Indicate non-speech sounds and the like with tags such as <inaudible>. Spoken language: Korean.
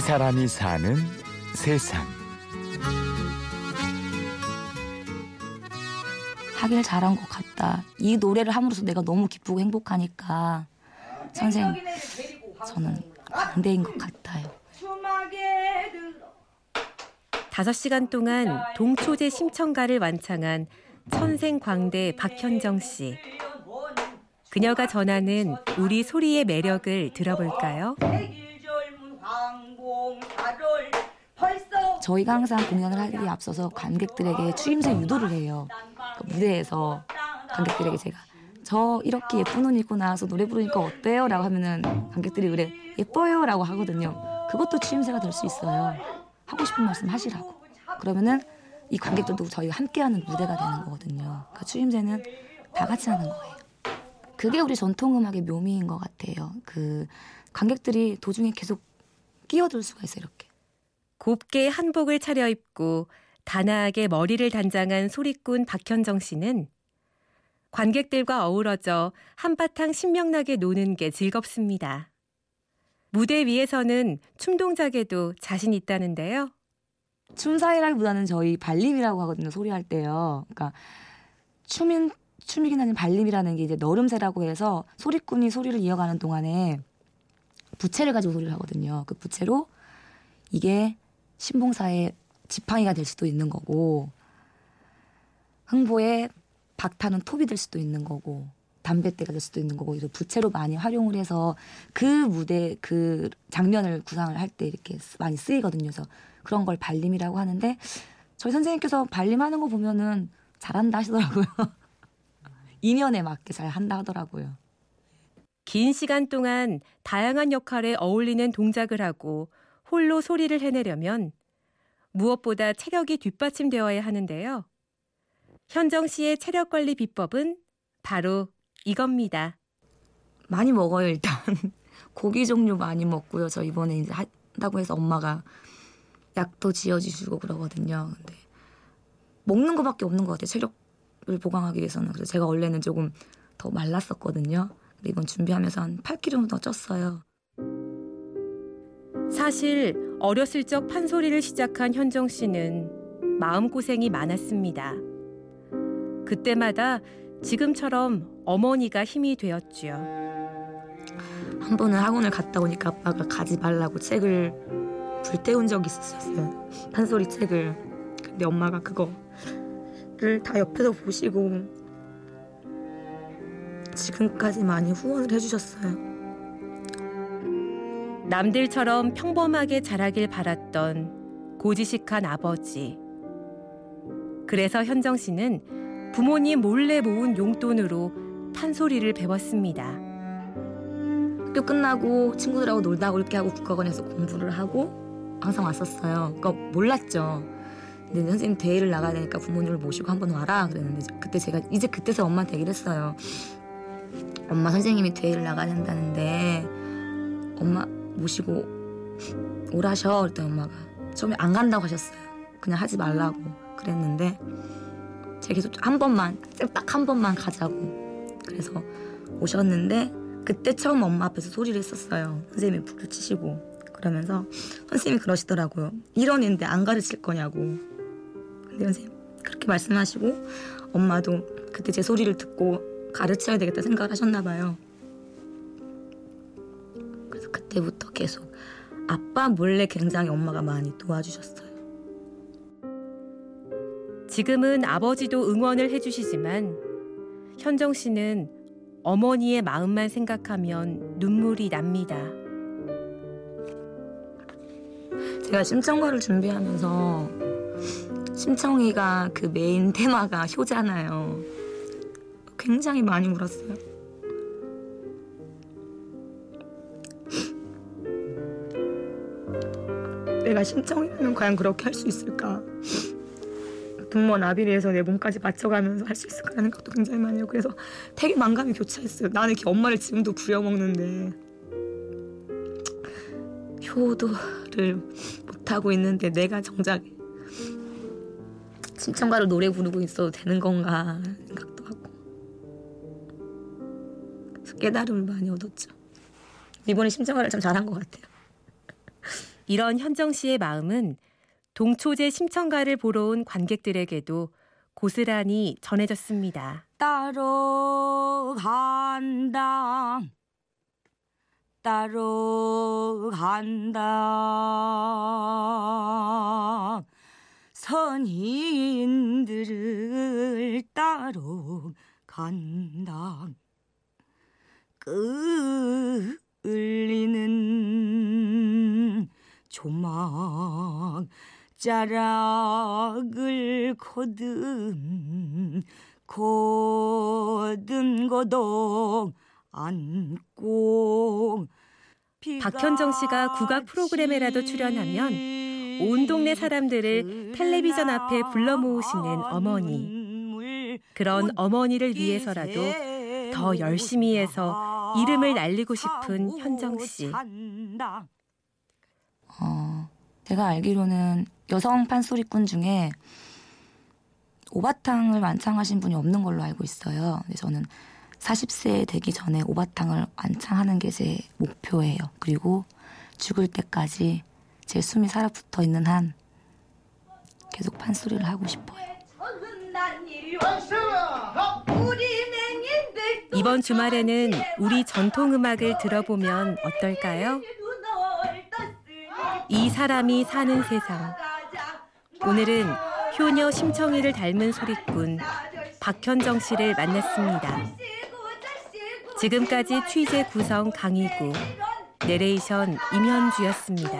이 사람이 사는 세상. 하길 잘한 것 같다. 이 노래를 함으로써 내가 너무 기쁘고 행복하니까 선생 저는 광대인 것 같아요. 다섯 시간 동안 동초제 심청가를 완창한 천생광대 박현정 씨. 그녀가 전하는 우리 소리의 매력을 들어볼까요? 저희가 항상 공연을 하기에 앞서서 관객들에게 추임새 유도를 해요. 그 무대에서 관객들에게 제가 저 이렇게 예쁜 옷 입고 나와서 노래 부르니까 어때요? 라고 하면은 관객들이 그래 예뻐요 라고 하거든요. 그것도 추임새가 될 수 있어요. 하고 싶은 말씀 하시라고. 그러면은 이 관객들도 저희가 함께하는 무대가 되는 거거든요. 그 추임새는 다 같이 하는 거예요. 그게 우리 전통음악의 묘미인 것 같아요. 그 관객들이 도중에 계속 끼어들 수가 있어요. 이렇게. 곱게 한복을 차려입고 단아하게 머리를 단장한 소리꾼 박현정 씨는 관객들과 어우러져 한바탕 신명나게 노는 게 즐겁습니다. 무대 위에서는 춤 동작에도 자신 있다는데요. 춤 사이라기보다는 저희 발림이라고 하거든요. 소리할 때요. 그러니까 춤인 춤이긴 하지만 발림이라는 게 이제 너름새라고 해서 소리꾼이 소리를 이어가는 동안에 부채를 가지고 소리를 하거든요. 그 부채로 이게 신봉사의 지팡이가 될 수도 있는 거고 흥보의 박타는 톱이 될 수도 있는 거고 담뱃대가 될 수도 있는 거고 이런 부채로 많이 활용을 해서 그 무대 그 장면을 구상을 할 때 이렇게 많이 쓰이거든요. 그래서 그런 걸 발림이라고 하는데 저희 선생님께서 발림하는 거 보면은 잘한다 하시더라고요. <laughs> 인연에 맞게 잘 한다 하더라고요. 긴 시간 동안 다양한 역할에 어울리는 동작을 하고 홀로 소리를 해내려면 무엇보다 체력이 뒷받침되어야 하는데요. 현정 씨의 체력 관리 비법은 바로 이겁니다. 많이 먹어요, 일단. <laughs> 고기 종류 많이 먹고요. 저 이번에 이제 한다고 해서 엄마가 약도 지어주시고 그러거든요. 근데 먹는 거밖에 없는 것 같아요. 체력을 보강하기 위해서는. 그래서 제가 원래는 조금 더 말랐었거든요. 근데 이번 준비하면서 한 8kg 더 쪘어요. 사실 어렸을 적 판소리를 시작한 현정 씨는 마음고생이 많았습니다. 그때마다 지금처럼 어머니가 힘이 되었지요. 한 번은 학원을 갔다 오니까 아빠가 가지 말라고 책을 불태운 적이 있었어요. 판소리 책을. 근데 엄마가 그거를 다 옆에서 보시고 지금까지 많이 후원을 해주셨어요. 남들처럼 평범하게 자라길 바랐던 고지식한 아버지. 그래서 현정 씨는 부모님 몰래 모은 용돈으로 판소리를 배웠습니다. 학교 끝나고 친구들하고 놀다 올 이렇게 하고 국가관에서 공부를 하고 항상 왔었어요. 그러니까 몰랐죠. 근데 선생님 대회를 나가야 되니까 부모님을 모시고 한번 와라 그랬는데 그때 제가 이제 그때서 엄마한테 얘기를 했어요. 엄마 선생님이 대회를 나가야 된다는데 엄마 모시고 오라셔 그랬더니 엄마가 처음에 안 간다고 하셨어요. 그냥 하지 말라고 그랬는데 제가 계속 한 번만 딱 한 번만 가자고 그래서 오셨는데 그때 처음 엄마 앞에서 소리를 했었어요. 선생님이 불을 치시고 그러면서 선생님이 그러시더라고요. 이런 애인데 안 가르칠 거냐고. 근데 선생님 그렇게 말씀하시고 엄마도 그때 제 소리를 듣고 가르쳐야 되겠다 생각을 하셨나 봐요. 계속 아빠 몰래 굉장히 엄마가 많이 도와주셨어요. 지금은 아버지도 응원을 해주시지만 현정 씨는 어머니의 마음만 생각하면 눈물이 납니다. 제가 심청가를 준비하면서 심청이가 그 메인 테마가 효잖아요. 굉장히 많이 울었어요. 내가 심청이라면 과연 그렇게 할 수 있을까? 분모 나비리에서 내 몸까지 맞춰가면서 할 수 있을까라는 생각도 굉장히 많이 해요. 그래서 되게 만감이 교차했어요. 나는 이렇게 엄마를 지금도 부려먹는데 효도를 못하고 있는데 내가 정작 심청가로 노래 부르고 있어도 되는 건가 생각도 하고 그래서 깨달음을 많이 얻었죠. 이번에 심청가를 참 잘한 것 같아요. 이런 현정 씨의 마음은 동초제 심청가를 보러 온 관객들에게도 고스란히 전해졌습니다. 따로 간다. 따로 간다. 선인들을 따로 간다. 끌리는 조막 자락을 거듭 거듭 거독 안고 박현정 씨가 국악 프로그램에라도 출연하면 온 동네 사람들을 텔레비전 앞에 불러 모으시는 어머니. 그런 어머니를 위해서라도 더 열심히 해서 이름을 날리고 싶은 현정 씨. 어, 제가 알기로는 여성 판소리꾼 중에 오바탕을 완창하신 분이 없는 걸로 알고 있어요. 근데 저는 40세 되기 전에 오바탕을 완창하는 게 제 목표예요. 그리고 죽을 때까지 제 숨이 살아붙어 있는 한 계속 판소리를 하고 싶어요. 이번 주말에는 우리 전통 음악을 들어보면 어떨까요? 이 사람이 사는 세상. 오늘은 효녀 심청이를 닮은 소리꾼 박현정 씨를 만났습니다. 지금까지 취재 구성 강희구, 내레이션 임현주였습니다.